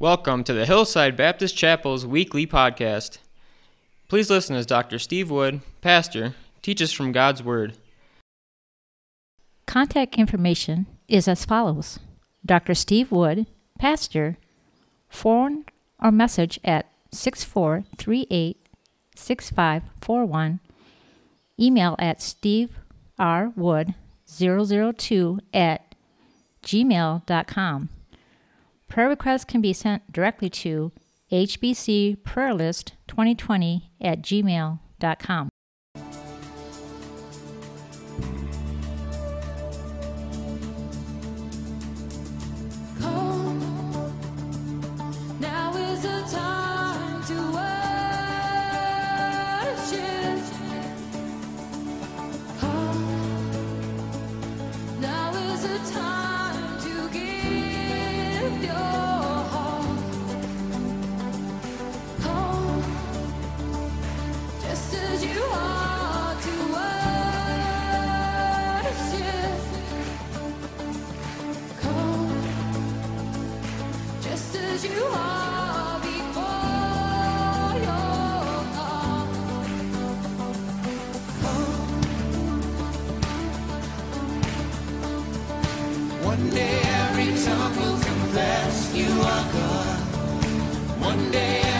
Welcome to the Hillside Baptist Chapel's weekly podcast. Please listen as Dr. Steve Wood, pastor, teaches from God's Word. Contact information is as follows Dr. Steve Wood, pastor, phone or message at 6438 6541, email at steverwood002 at gmail.com. Prayer requests can be sent directly to hbcprayerlist2020 at gmail.com. One day every tongue will confess you are God. One day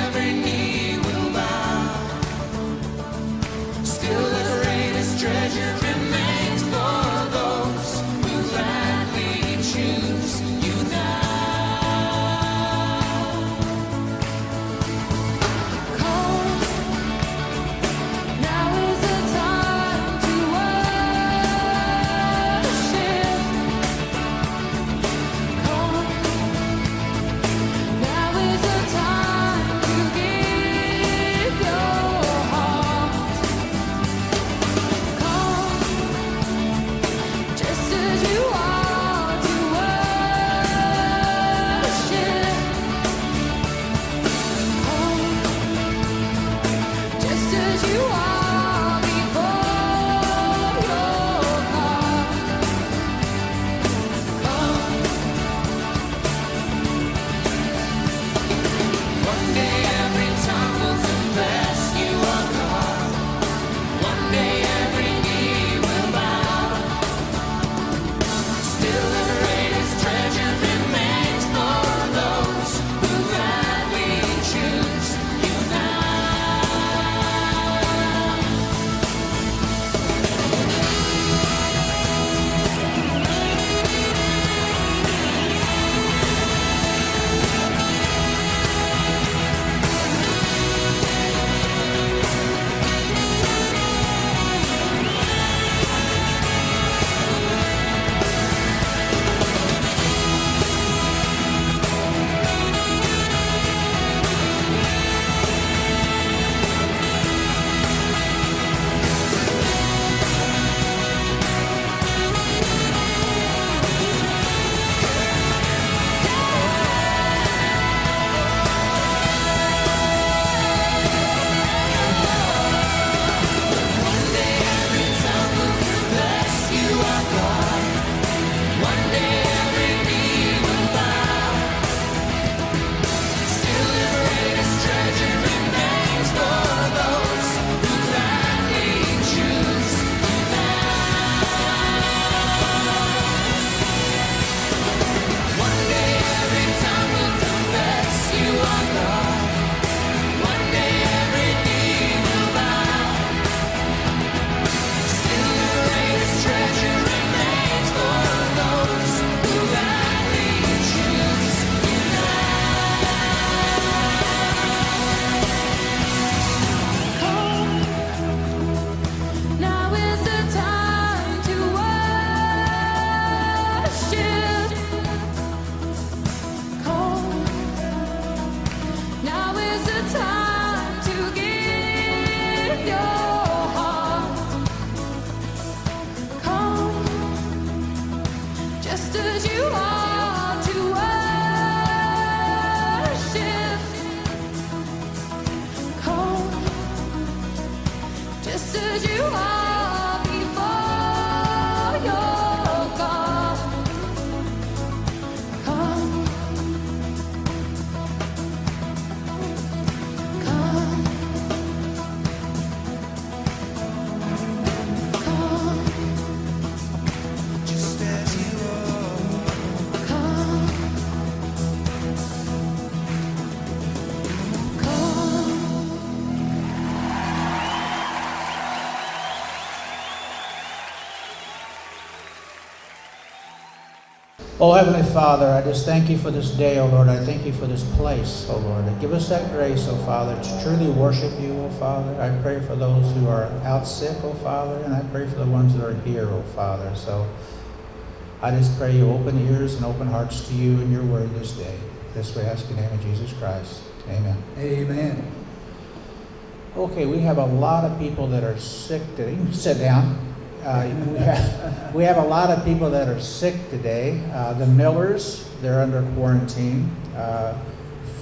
Oh, Heavenly Father, I just thank you for this day, oh Lord. I thank you for this place, oh Lord. Give us that grace, oh Father, to truly worship you, oh Father. I pray for those who are out sick, oh Father, and I pray for the ones that are here, oh Father. So I just pray you open ears and open hearts to you and your word this day. This we ask in the name of Jesus Christ. Amen. Amen. Okay, we have a lot of people that are sick today. You sit down. Uh, we, have, we have a lot of people that are sick today. Uh, the Millers, they're under quarantine. Uh,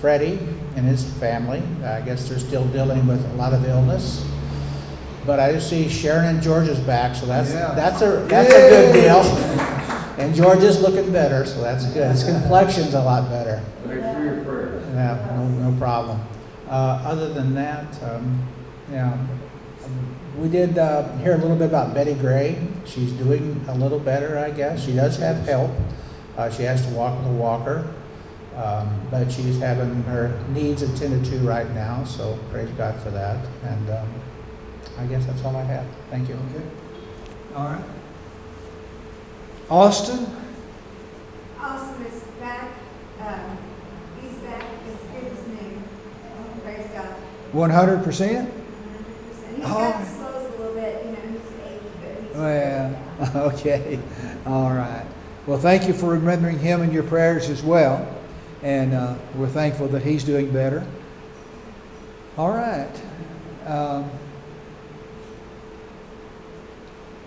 Freddie and his family, I guess they're still dealing with a lot of illness. But I see Sharon and George is back, so that's Yeah. that's a that's a good deal. And George is looking better, so that's good. His complexion's a lot better. Yeah, no, no problem. Uh, other than that, um, yeah, we did uh, hear a little bit about Betty Gray. She's doing a little better, I guess. She does have help. Uh, she has to walk with a walker, um, but she's having her needs attended to right now. So praise God for that. And um, I guess that's all I have. Thank you. Okay. All right. Austin? Austin is back, um, he's back as good as new, praise God. 100%? 100%. Oh. Know, he's aged, but he's. Well, okay. All right. Well, thank you for remembering him in your prayers as well. And uh, we're thankful that he's doing better. All right. Um,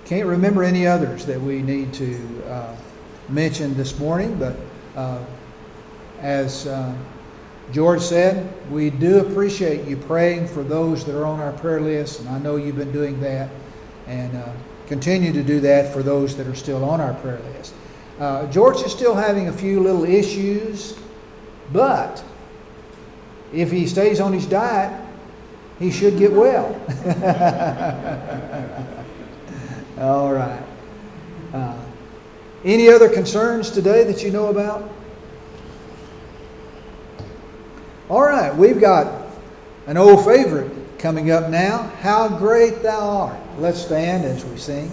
can't remember any others that we need to uh, mention this morning, but uh, as uh, George said, we do appreciate you praying for those that are on our prayer list, and I know you've been doing that, and uh, continue to do that for those that are still on our prayer list. Uh, George is still having a few little issues, but if he stays on his diet, he should get well. All right. Uh, any other concerns today that you know about? All right, we've got an old favorite coming up now. How great thou art. Let's stand as we sing.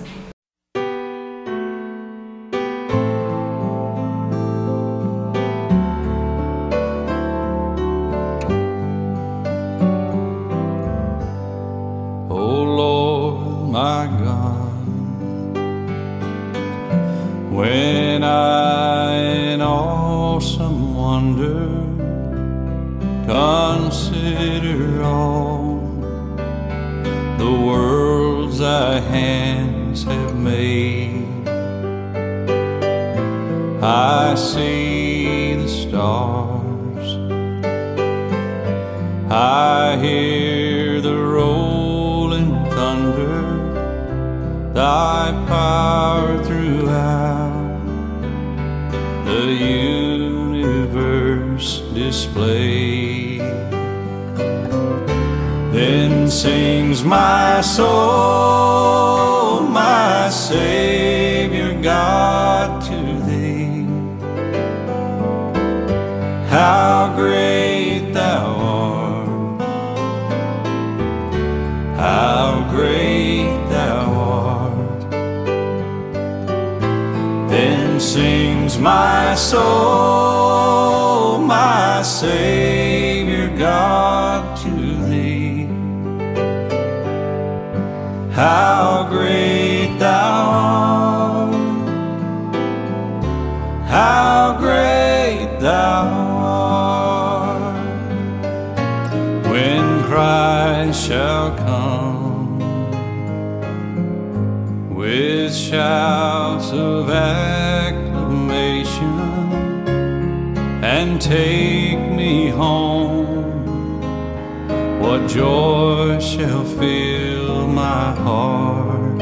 Power throughout the universe display. Then sings my soul, my Savior God to my soul, my Savior God to thee. How great thou art! How great thou art! When Christ shall come with shouts of acclamation take me home, what joy shall fill my heart?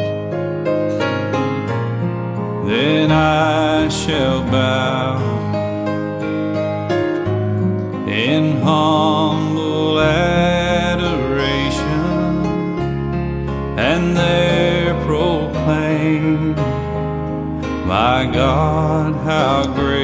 Then I shall bow in humble adoration and there proclaim, My God, how great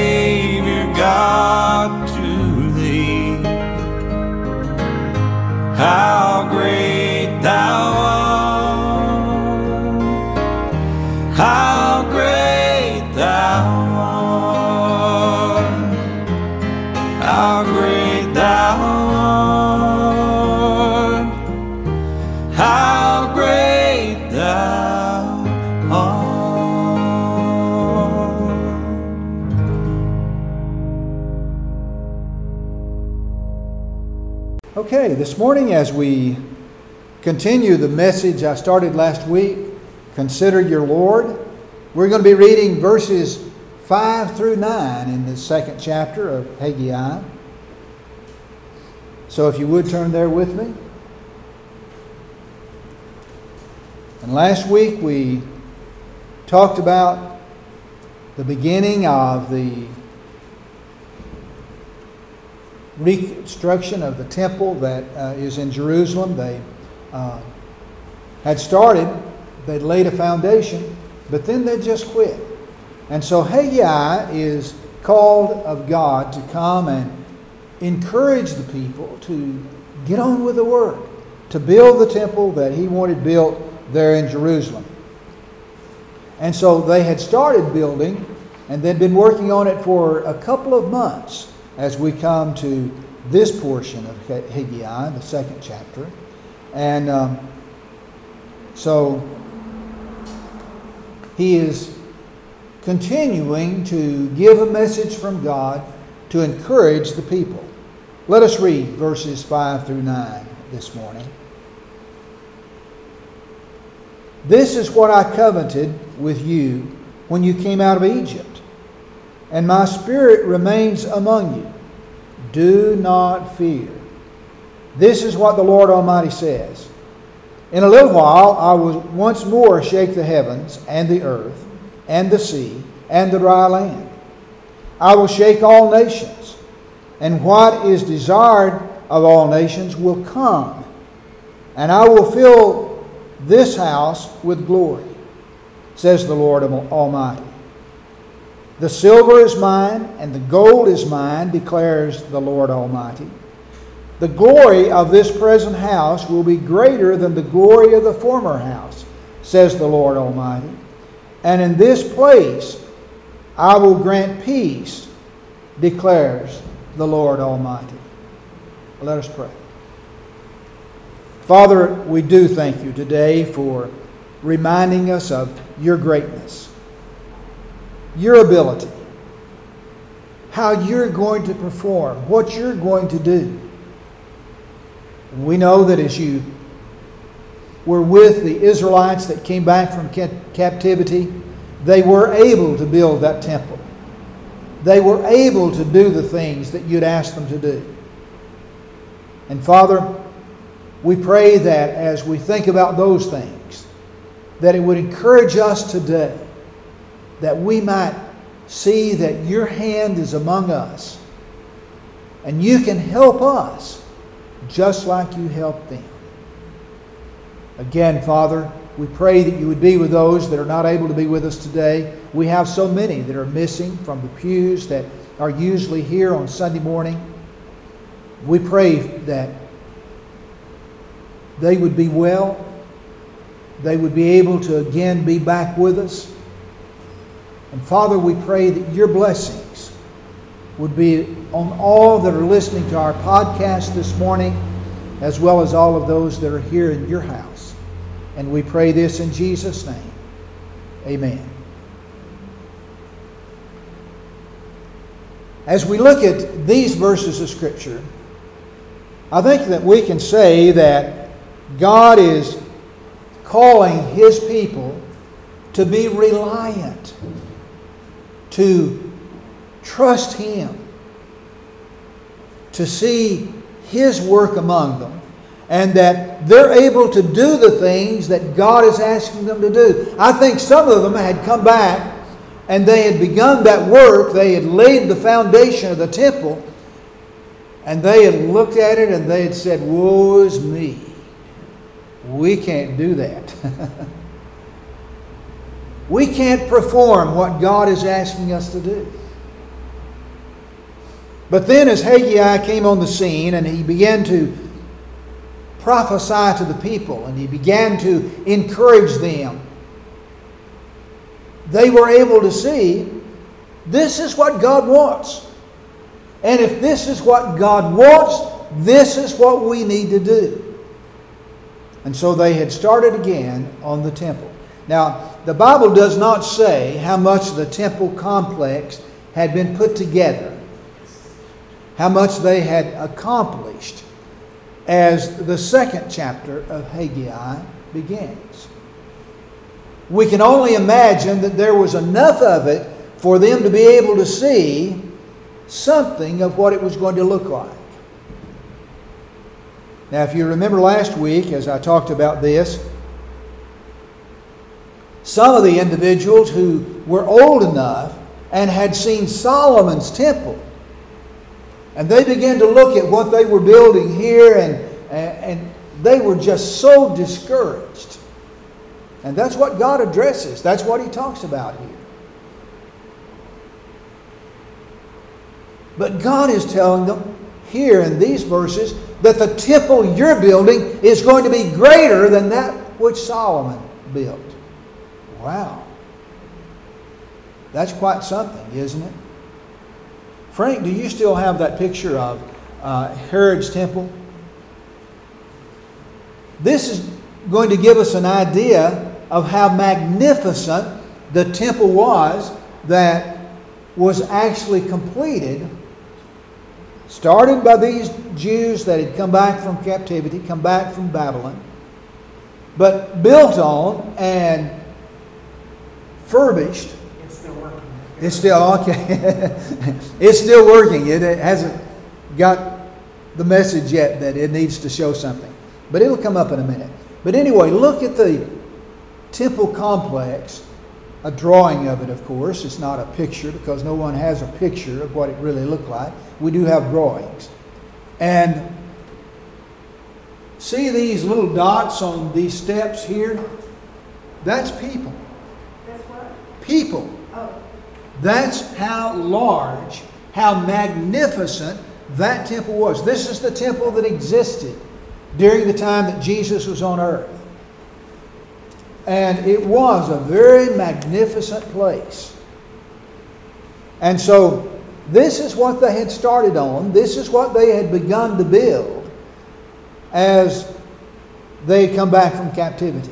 How this morning as we continue the message I started last week, Consider Your Lord, we're going to be reading verses 5 through 9 in the second chapter of Haggai. So if you would turn there with me. And last week we talked about the beginning of the reconstruction of the temple that uh, is in Jerusalem. They uh, had started, they'd laid a foundation, but then they just quit. And so Haggai is called of God to come and encourage the people to get on with the work, to build the temple that he wanted built there in Jerusalem. And so they had started building, and they'd been working on it for a couple of months as we come to this portion of Haggai, the second chapter. And um, so he is continuing to give a message from God to encourage the people. Let us read verses 5 through 9 this morning. This is what I coveted with you when you came out of Egypt, and my spirit remains among you. Do not fear. This is what the Lord Almighty says. In a little while I will once more shake the heavens and the earth and the sea and the dry land. I will shake all nations, and what is desired of all nations will come, and I will fill this house with glory, says the Lord Almighty. The silver is mine, and the gold is mine, declares the Lord Almighty. The glory of this present house will be greater than the glory of the former house, says the Lord Almighty. And in this place I will grant peace, declares the Lord Almighty. Let us pray. Father, we do thank you today for reminding us of your greatness, your ability, how you're going to perform, what you're going to do. We know that as you were with the Israelites that came back from ca- captivity, they were able to build that temple. They were able to do the things that you'd asked them to do. And Father, we pray that as we think about those things, that it would encourage us today that we might see that your hand is among us and you can help us just like you helped them. Again, Father, we pray that you would be with those that are not able to be with us today. We have so many that are missing from the pews that are usually here on Sunday morning. We pray that they would be well, they would be able to again be back with us. And Father, we pray that your blessings would be on all that are listening to our podcast this morning, as well as all of those that are here in your house. And we pray this in Jesus' name. Amen. As we look at these verses of Scripture, I think that we can say that God is calling His people to be reliant, to trust Him, to see His work among them, and that they're able to do the things that God is asking them to do. I think some of them had come back and they had begun that work, they had laid the foundation of the temple, And they had looked at it and they had said, Woe is me. We can't do that. we can't perform what God is asking us to do. But then, as Haggai came on the scene and he began to prophesy to the people and he began to encourage them, they were able to see this is what God wants. And if this is what God wants, this is what we need to do. And so they had started again on the temple. Now, the Bible does not say how much the temple complex had been put together, how much they had accomplished as the second chapter of Haggai begins. We can only imagine that there was enough of it for them to be able to see something of what it was going to look like. Now, if you remember last week, as I talked about this, some of the individuals who were old enough and had seen Solomon's temple, and they began to look at what they were building here, and, and they were just so discouraged. And that's what God addresses, that's what He talks about here. But God is telling them here in these verses that the temple you're building is going to be greater than that which Solomon built. Wow. That's quite something, isn't it? Frank, do you still have that picture of uh, Herod's temple? This is going to give us an idea of how magnificent the temple was that was actually completed started by these Jews that had come back from captivity, come back from Babylon, but built on and furbished. It's still working. It's still okay. it's still working. It, it hasn't got the message yet that it needs to show something, but it'll come up in a minute. But anyway, look at the temple complex. A drawing of it, of course. It's not a picture because no one has a picture of what it really looked like. We do have drawings. And see these little dots on these steps here? That's people. People. That's how large, how magnificent that temple was. This is the temple that existed during the time that Jesus was on earth. And it was a very magnificent place. And so, this is what they had started on. This is what they had begun to build as they come back from captivity.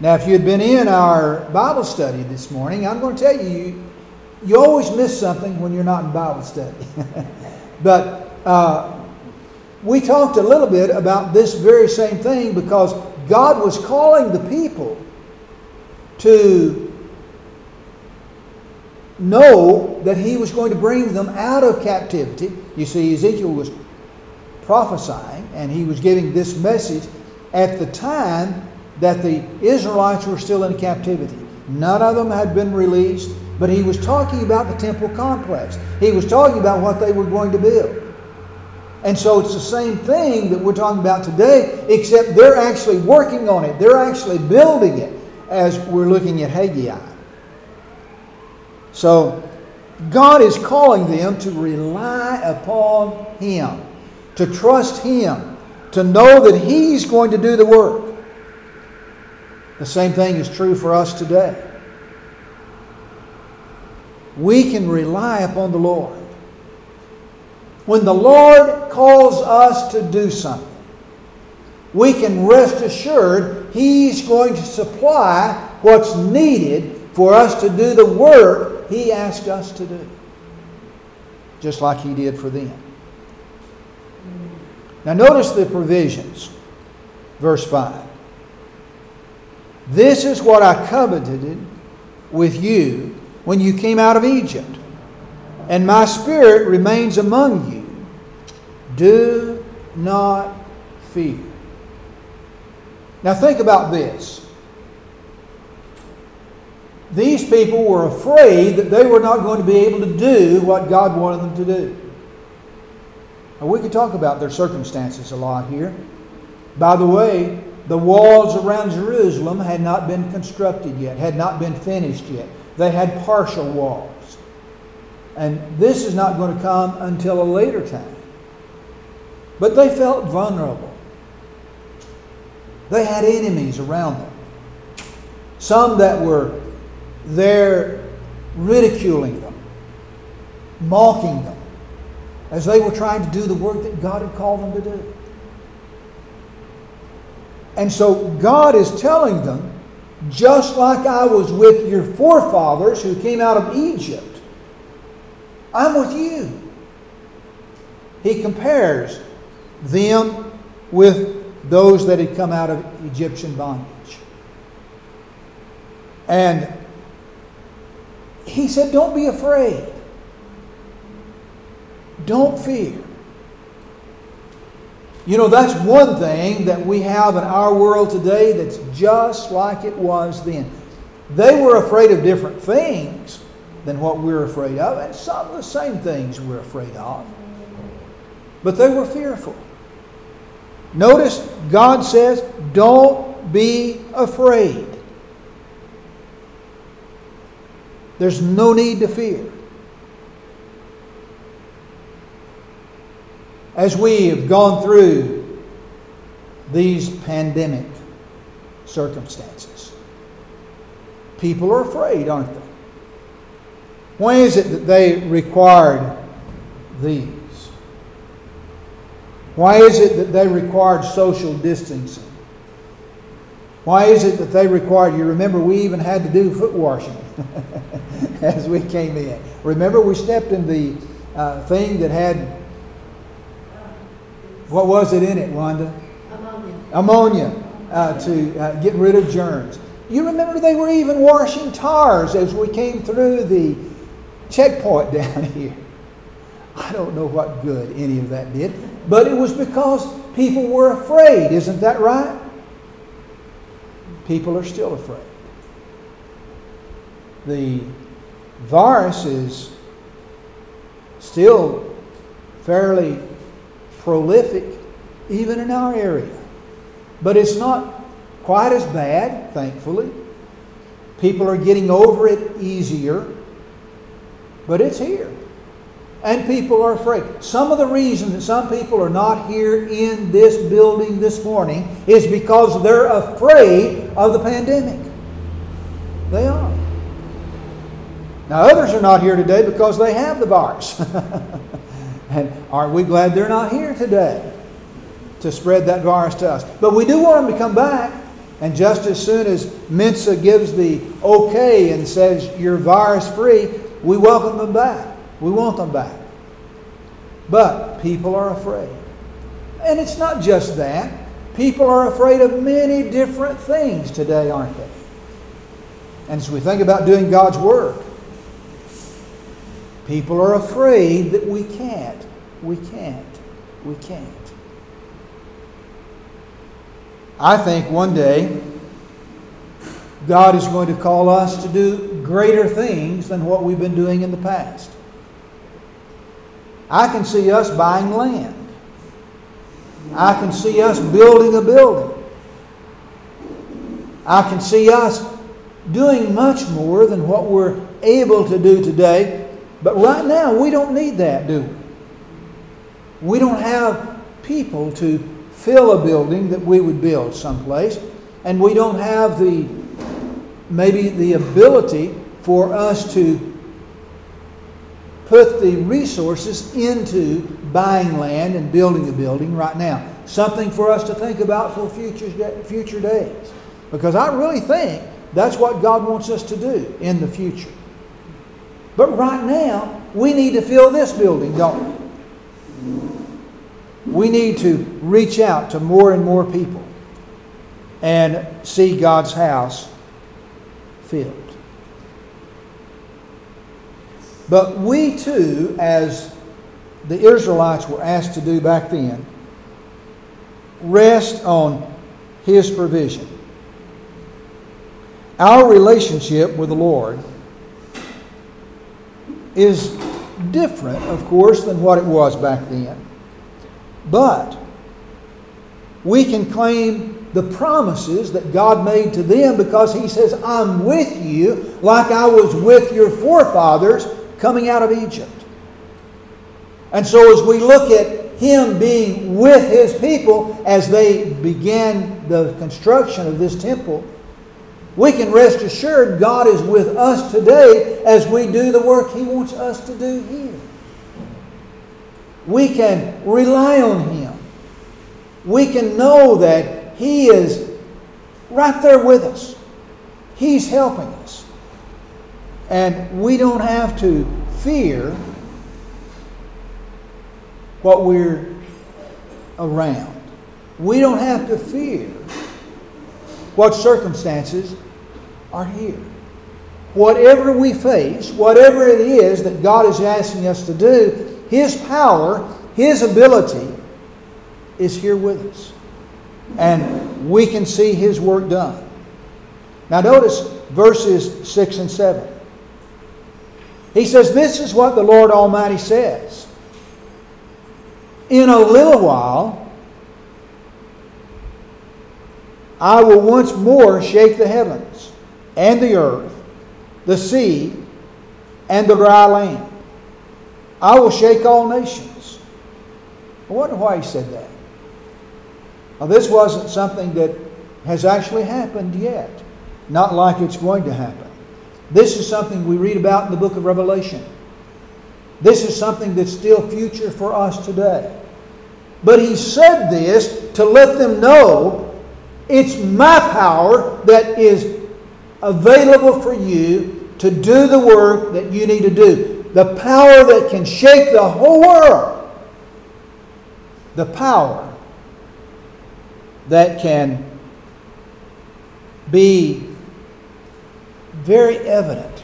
Now, if you had been in our Bible study this morning, I'm going to tell you, you, always miss something when you're not in Bible study. but uh, we talked a little bit about this very same thing because God was calling the people to know that He was going to bring them out of captivity. You see, Ezekiel was prophesying and he was giving this message at the time that the Israelites were still in captivity. None of them had been released, but he was talking about the temple complex. He was talking about what they were going to build. And so it's the same thing that we're talking about today, except they're actually working on it. They're actually building it as we're looking at Haggai. So God is calling them to rely upon Him, to trust Him, to know that He's going to do the work. The same thing is true for us today. We can rely upon the Lord. When the Lord calls us to do something, we can rest assured He's going to supply what's needed for us to do the work He asked us to do. Just like He did for them. Now, notice the provisions. Verse 5. This is what I coveted with you when you came out of Egypt, and my spirit remains among you. Do not fear. Now, think about this. These people were afraid that they were not going to be able to do what God wanted them to do. And we could talk about their circumstances a lot here. By the way, the walls around Jerusalem had not been constructed yet, had not been finished yet. They had partial walls. And this is not going to come until a later time. But they felt vulnerable. They had enemies around them. Some that were there ridiculing them, mocking them, as they were trying to do the work that God had called them to do. And so God is telling them, just like I was with your forefathers who came out of Egypt, I'm with you. He compares them with those that had come out of Egyptian bondage. And he said, Don't be afraid. Don't fear. You know, that's one thing that we have in our world today that's just like it was then. They were afraid of different things than what we're afraid of, and some of the same things we're afraid of. But they were fearful. Notice God says, Don't be afraid. There's no need to fear. As we have gone through these pandemic circumstances, people are afraid, aren't they? Why is it that they required these? Why is it that they required social distancing? Why is it that they required, you remember we even had to do foot washing as we came in. Remember we stepped in the uh, thing that had, what was it in it, Wanda? Ammonia. Ammonia uh, to uh, get rid of germs. You remember they were even washing tars as we came through the checkpoint down here. I don't know what good any of that did, but it was because people were afraid. Isn't that right? People are still afraid. The virus is still fairly prolific, even in our area. But it's not quite as bad, thankfully. People are getting over it easier, but it's here. And people are afraid. Some of the reason that some people are not here in this building this morning is because they're afraid of the pandemic. They are. Now, others are not here today because they have the virus. and aren't we glad they're not here today to spread that virus to us? But we do want them to come back. And just as soon as Mensa gives the okay and says you're virus free, we welcome them back. We want them back. But people are afraid. And it's not just that. People are afraid of many different things today, aren't they? And as we think about doing God's work, people are afraid that we can't. We can't. We can't. I think one day God is going to call us to do greater things than what we've been doing in the past. I can see us buying land. I can see us building a building. I can see us doing much more than what we're able to do today. But right now, we don't need that, do we? We don't have people to fill a building that we would build someplace, and we don't have the maybe the ability for us to put the resources into buying land and building a building right now. Something for us to think about for future, future days. Because I really think that's what God wants us to do in the future. But right now, we need to fill this building, don't we? We need to reach out to more and more people and see God's house filled. But we too, as the Israelites were asked to do back then, rest on His provision. Our relationship with the Lord is different, of course, than what it was back then. But we can claim the promises that God made to them because He says, I'm with you like I was with your forefathers coming out of Egypt. And so, as we look at Him being with His people as they began the construction of this temple, we can rest assured God is with us today as we do the work He wants us to do here. We can rely on Him. We can know that He is right there with us. He's helping us. And we don't have to fear what we're around. We don't have to fear what circumstances are here. Whatever we face, whatever it is that God is asking us to do, His power, His ability is here with us. And we can see His work done. Now, notice verses 6 and 7. He says, This is what the Lord Almighty says. In a little while, I will once more shake the heavens and the earth, the sea, and the dry land. I will shake all nations. I wonder why he said that. Now, this wasn't something that has actually happened yet, not like it's going to happen. This is something we read about in the book of Revelation. This is something that's still future for us today. But he said this to let them know it's my power that is available for you to do the work that you need to do. The power that can shake the whole world. The power that can be very evident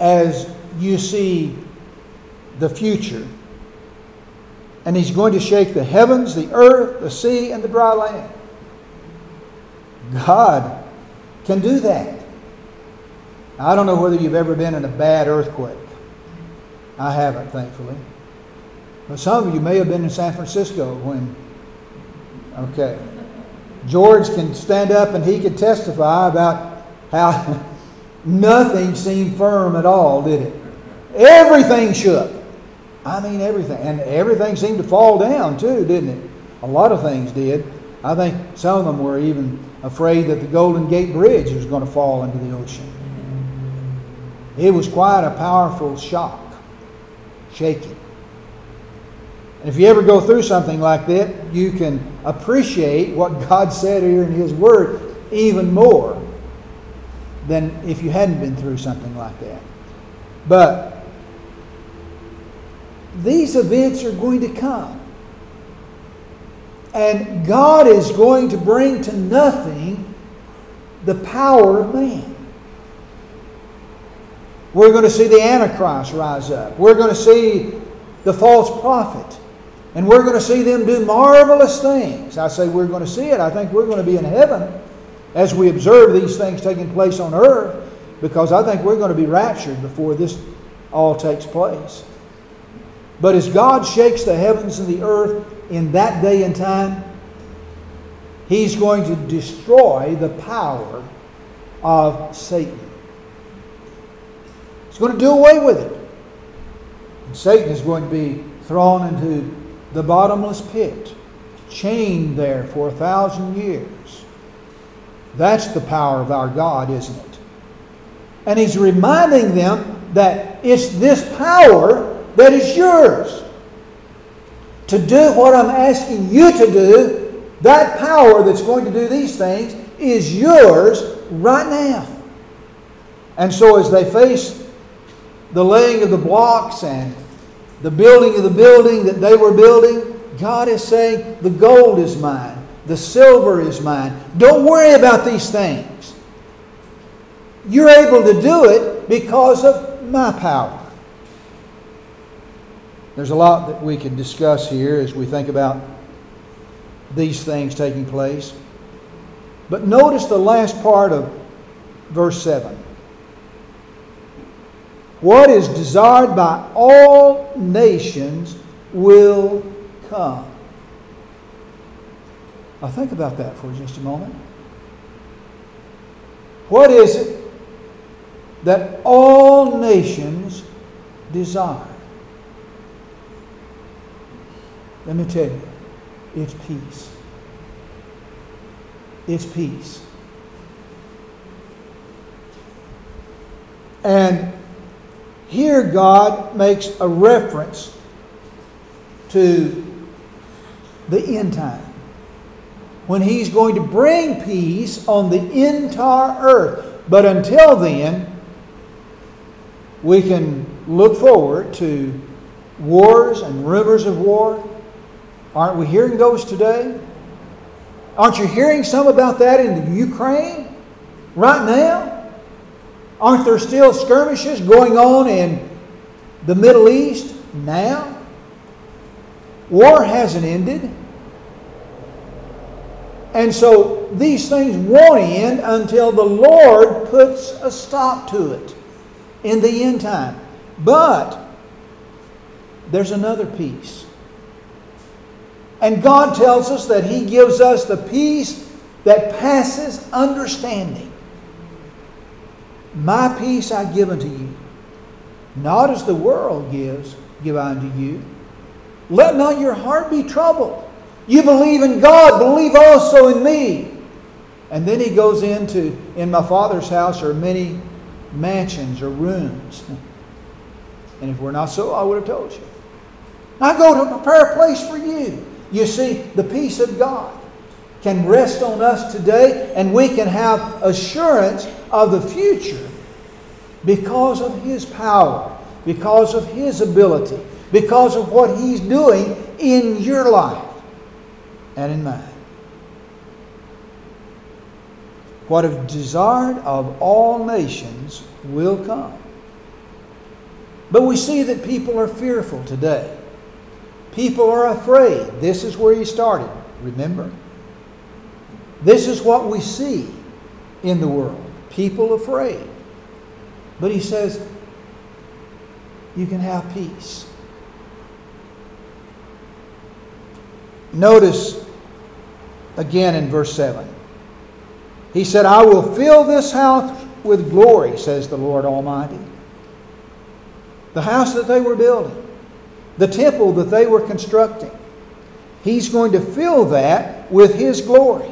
as you see the future. And he's going to shake the heavens, the earth, the sea, and the dry land. God can do that. I don't know whether you've ever been in a bad earthquake. I haven't, thankfully. But some of you may have been in San Francisco when, okay. George can stand up and he can testify about how nothing seemed firm at all, did it? Everything shook. I mean, everything. And everything seemed to fall down, too, didn't it? A lot of things did. I think some of them were even afraid that the Golden Gate Bridge was going to fall into the ocean. It was quite a powerful shock, shaking. And if you ever go through something like that, you can appreciate what God said here in His Word even more than if you hadn't been through something like that. But these events are going to come. And God is going to bring to nothing the power of man. We're going to see the Antichrist rise up. We're going to see the false prophet. And we're going to see them do marvelous things. I say we're going to see it. I think we're going to be in heaven as we observe these things taking place on earth because I think we're going to be raptured before this all takes place. But as God shakes the heavens and the earth in that day and time, He's going to destroy the power of Satan. He's going to do away with it. And Satan is going to be thrown into the bottomless pit, chained there for a thousand years. That's the power of our God, isn't it? And he's reminding them that it's this power that is yours. To do what I'm asking you to do, that power that's going to do these things is yours right now. And so as they face the laying of the blocks and the building of the building that they were building, God is saying, The gold is mine, the silver is mine. Don't worry about these things. You're able to do it because of my power. There's a lot that we can discuss here as we think about these things taking place. But notice the last part of verse 7. What is desired by all nations will come. Now think about that for just a moment. What is it that all nations desire? Let me tell you, it's peace. It's peace. And here God makes a reference to the end time when He's going to bring peace on the entire earth. But until then, we can look forward to wars and rumors of war. Aren't we hearing those today? Aren't you hearing some about that in the Ukraine right now? Aren't there still skirmishes going on in the Middle East now? War hasn't ended. And so these things won't end until the Lord puts a stop to it in the end time. But there's another piece. And God tells us that He gives us the peace that passes understanding. My peace I give unto you, not as the world gives, give I unto you. Let not your heart be troubled. You believe in God, believe also in me. And then he goes into, in my Father's house are many mansions or rooms. And if we're not so, I would have told you. I go to prepare a place for you. You see, the peace of God can rest on us today, and we can have assurance of the future because of His power, because of His ability, because of what He's doing in your life and in mine. What is desired of all nations will come. But we see that people are fearful today. People are afraid. This is where he started, remember? This is what we see in the world. People afraid. But he says, you can have peace. Notice again in verse 7. He said, I will fill this house with glory, says the Lord Almighty. The house that they were building, the temple that they were constructing, He's going to fill that with His glory.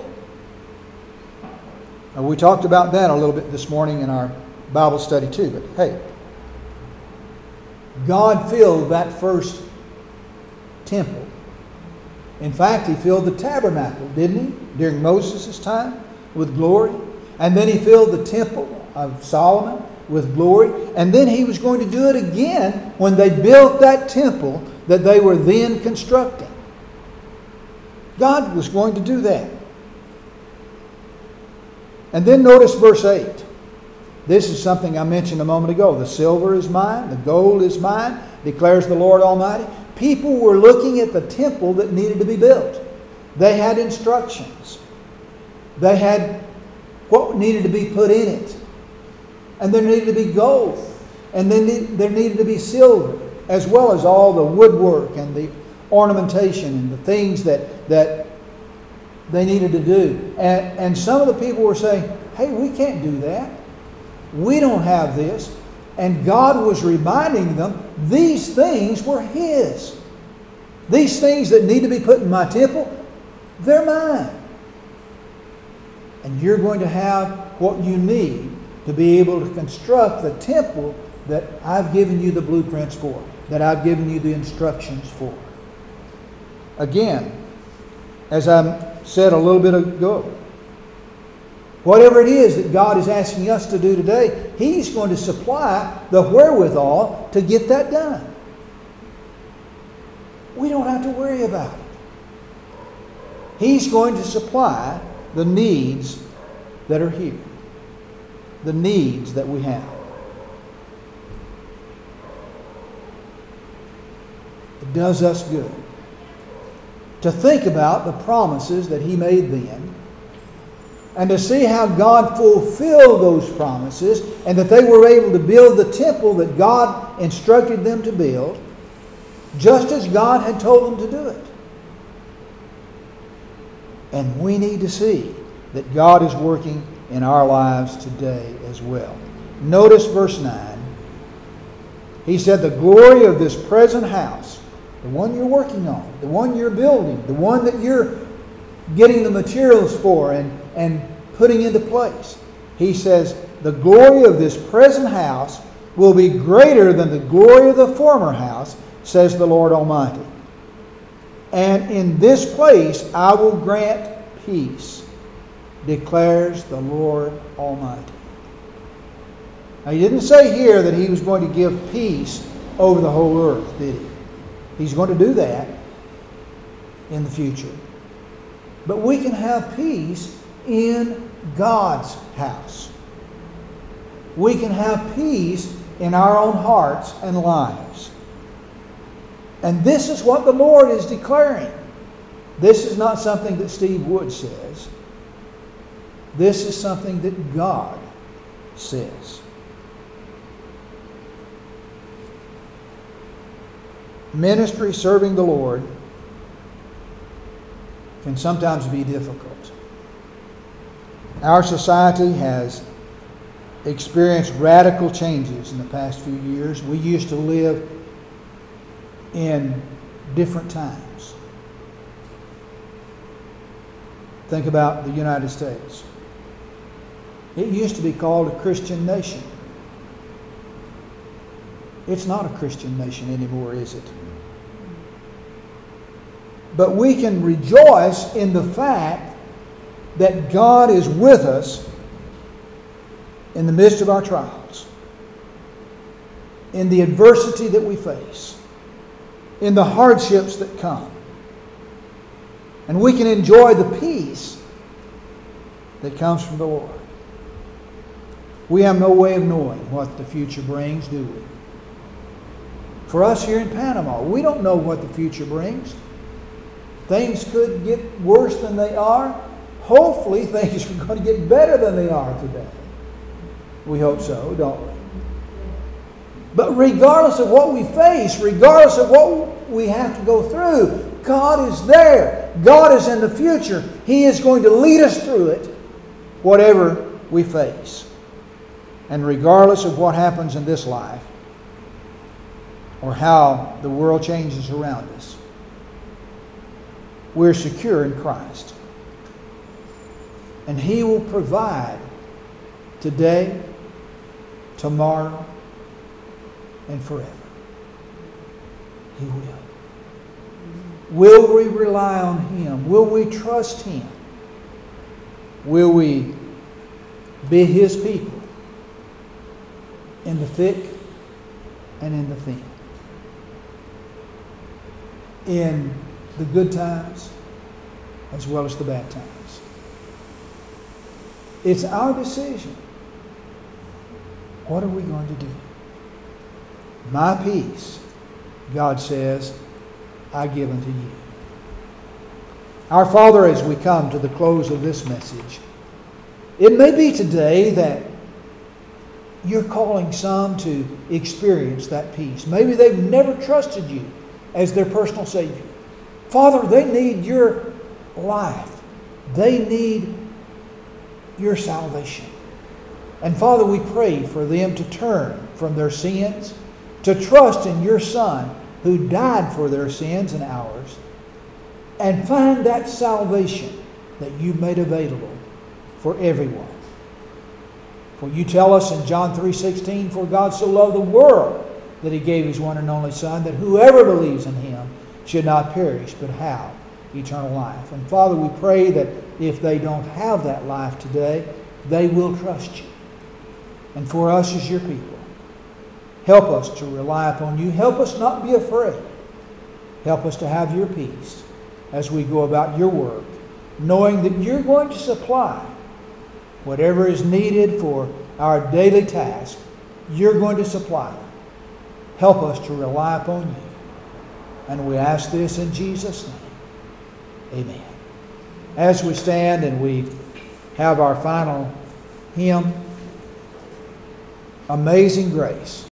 Now, we talked about that a little bit this morning in our Bible study too, but hey, God filled that first temple. In fact, He filled the tabernacle, didn't He, during Moses' time with glory? And then He filled the temple of Solomon with glory. And then He was going to do it again when they built that temple that they were then constructing. God was going to do that. And then notice verse 8. This is something I mentioned a moment ago. The silver is mine, the gold is mine, declares the Lord Almighty. People were looking at the temple that needed to be built. They had instructions. They had what needed to be put in it. And there needed to be gold. And then there needed to be silver, as well as all the woodwork and the ornamentation and the things that, that they needed to do. And, and some of the people were saying, hey, we can't do that. We don't have this. And God was reminding them these things were His. These things that need to be put in my temple, they're mine. And you're going to have what you need to be able to construct the temple that I've given you the blueprints for, that I've given you the instructions for. Again, as I said a little bit ago, whatever it is that God is asking us to do today, He's going to supply the wherewithal to get that done. We don't have to worry about it. He's going to supply the needs that are here, the needs that we have. It does us good to think about the promises that He made then and to see how God fulfilled those promises and that they were able to build the temple that God instructed them to build just as God had told them to do it. And we need to see that God is working in our lives today as well. Notice verse 9. He said, The glory of this present house, the one you're working on, the one you're building, the one that you're getting the materials for and, and putting into place. He says, The glory of this present house will be greater than the glory of the former house, says the Lord Almighty. And in this place I will grant peace, declares the Lord Almighty. Now, he didn't say here that he was going to give peace over the whole earth, did he? He's going to do that in the future. But we can have peace in God's house. We can have peace in our own hearts and lives. And this is what the Lord is declaring. This is not something that Steve Wood says. This is something that God says. Ministry serving the Lord can sometimes be difficult. Our society has experienced radical changes in the past few years. We used to live in different times. Think about the United States. It used to be called a Christian nation. It's not a Christian nation anymore, is it? But we can rejoice in the fact that God is with us in the midst of our trials, in the adversity that we face, in the hardships that come. And we can enjoy the peace that comes from the Lord. We have no way of knowing what the future brings, do we? For us here in Panama, we don't know what the future brings. Things could get worse than they are. Hopefully, things are going to get better than they are today. We hope so, don't we? But regardless of what we face, regardless of what we have to go through, God is there. God is in the future. He is going to lead us through it, whatever we face. And regardless of what happens in this life, or how the world changes around us, we're secure in Christ. And He will provide today, tomorrow, and forever. He will. Will we rely on Him? Will we trust Him? Will we be His people in the thick and in the thin? In the good times as well as the bad times. It's our decision. What are we going to do? My peace, God says, I give unto you. Our Father, as we come to the close of this message, it may be today that you're calling some to experience that peace. Maybe they've never trusted you as their personal Savior. Father, they need your life. They need your salvation. And Father, we pray for them to turn from their sins, to trust in your Son who died for their sins and ours, and find that salvation that you made available for everyone. For you tell us in John 3:16, for God so loved the world that he gave his one and only Son, that whoever believes in him should not perish, but have eternal life. And Father, we pray that if they don't have that life today, they will trust you. And for us as your people, help us to rely upon you. Help us not be afraid. Help us to have your peace as we go about your work, knowing that you're going to supply whatever is needed for our daily task. You're going to supply. Help us to rely upon you. And we ask this in Jesus' name. Amen. As we stand and we have our final hymn, Amazing Grace.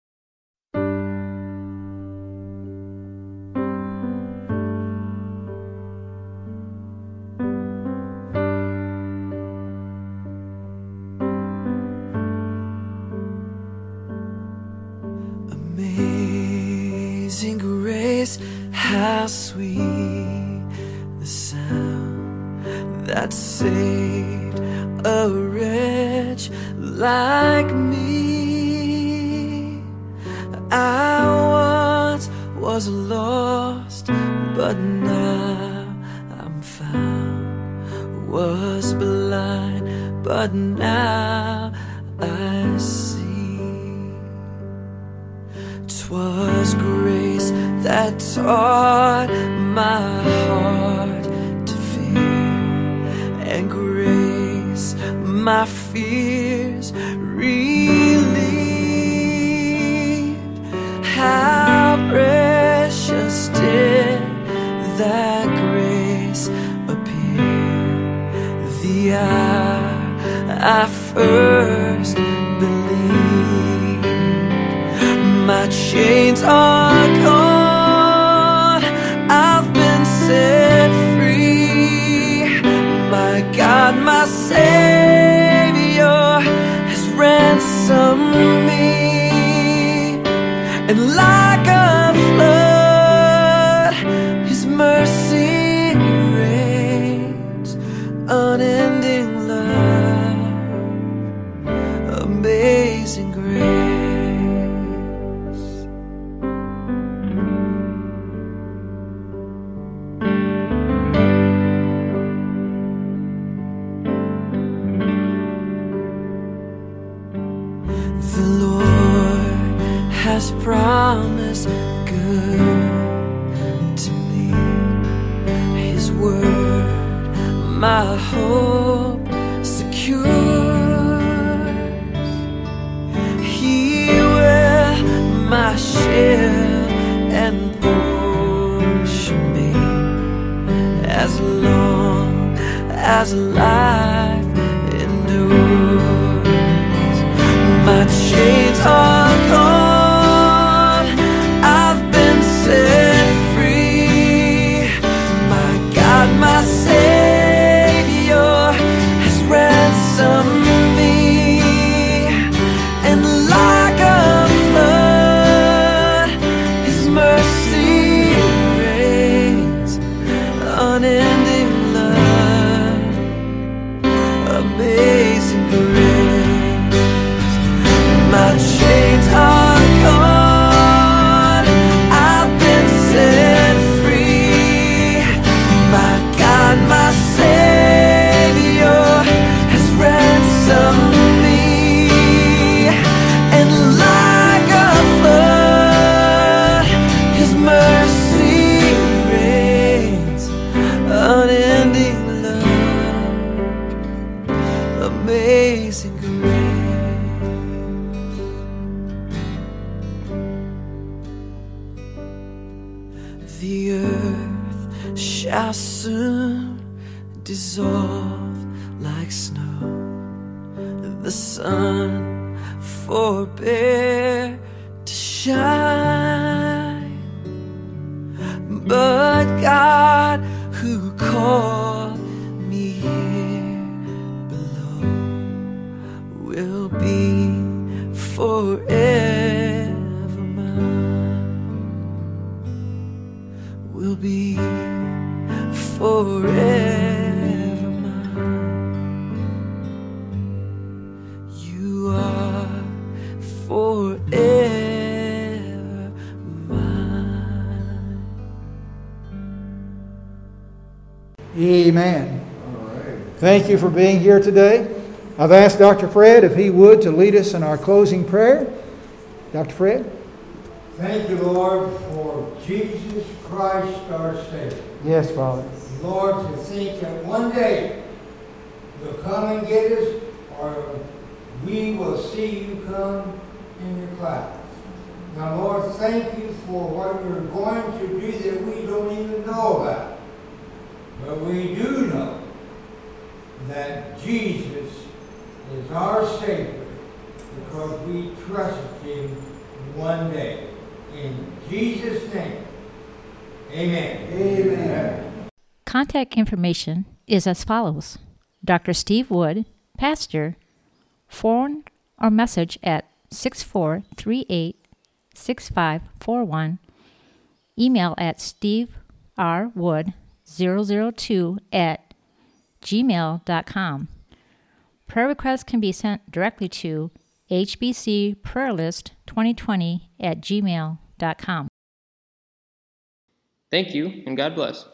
Amen. Thank you for being here today. I've asked Dr. Fred if he would to lead us in our closing prayer. Dr. Fred? Thank you, Lord, for Jesus Christ our Savior. Yes, Father. Lord, to think that one day you'll come and get us, or we will see you come in your clouds. Now, Lord, thank you for what you're going to do that we don't even know about. But we do know that Jesus is our Savior because we trusted Him one day. In Jesus' name, amen. Amen. Contact information is as follows Dr. Steve Wood, Pastor, phone or message at 6438 6541, email at steverwood002 at gmail.com. Prayer requests can be sent directly to hbcprayerlist2020 at gmail.com. Thank you, and God bless.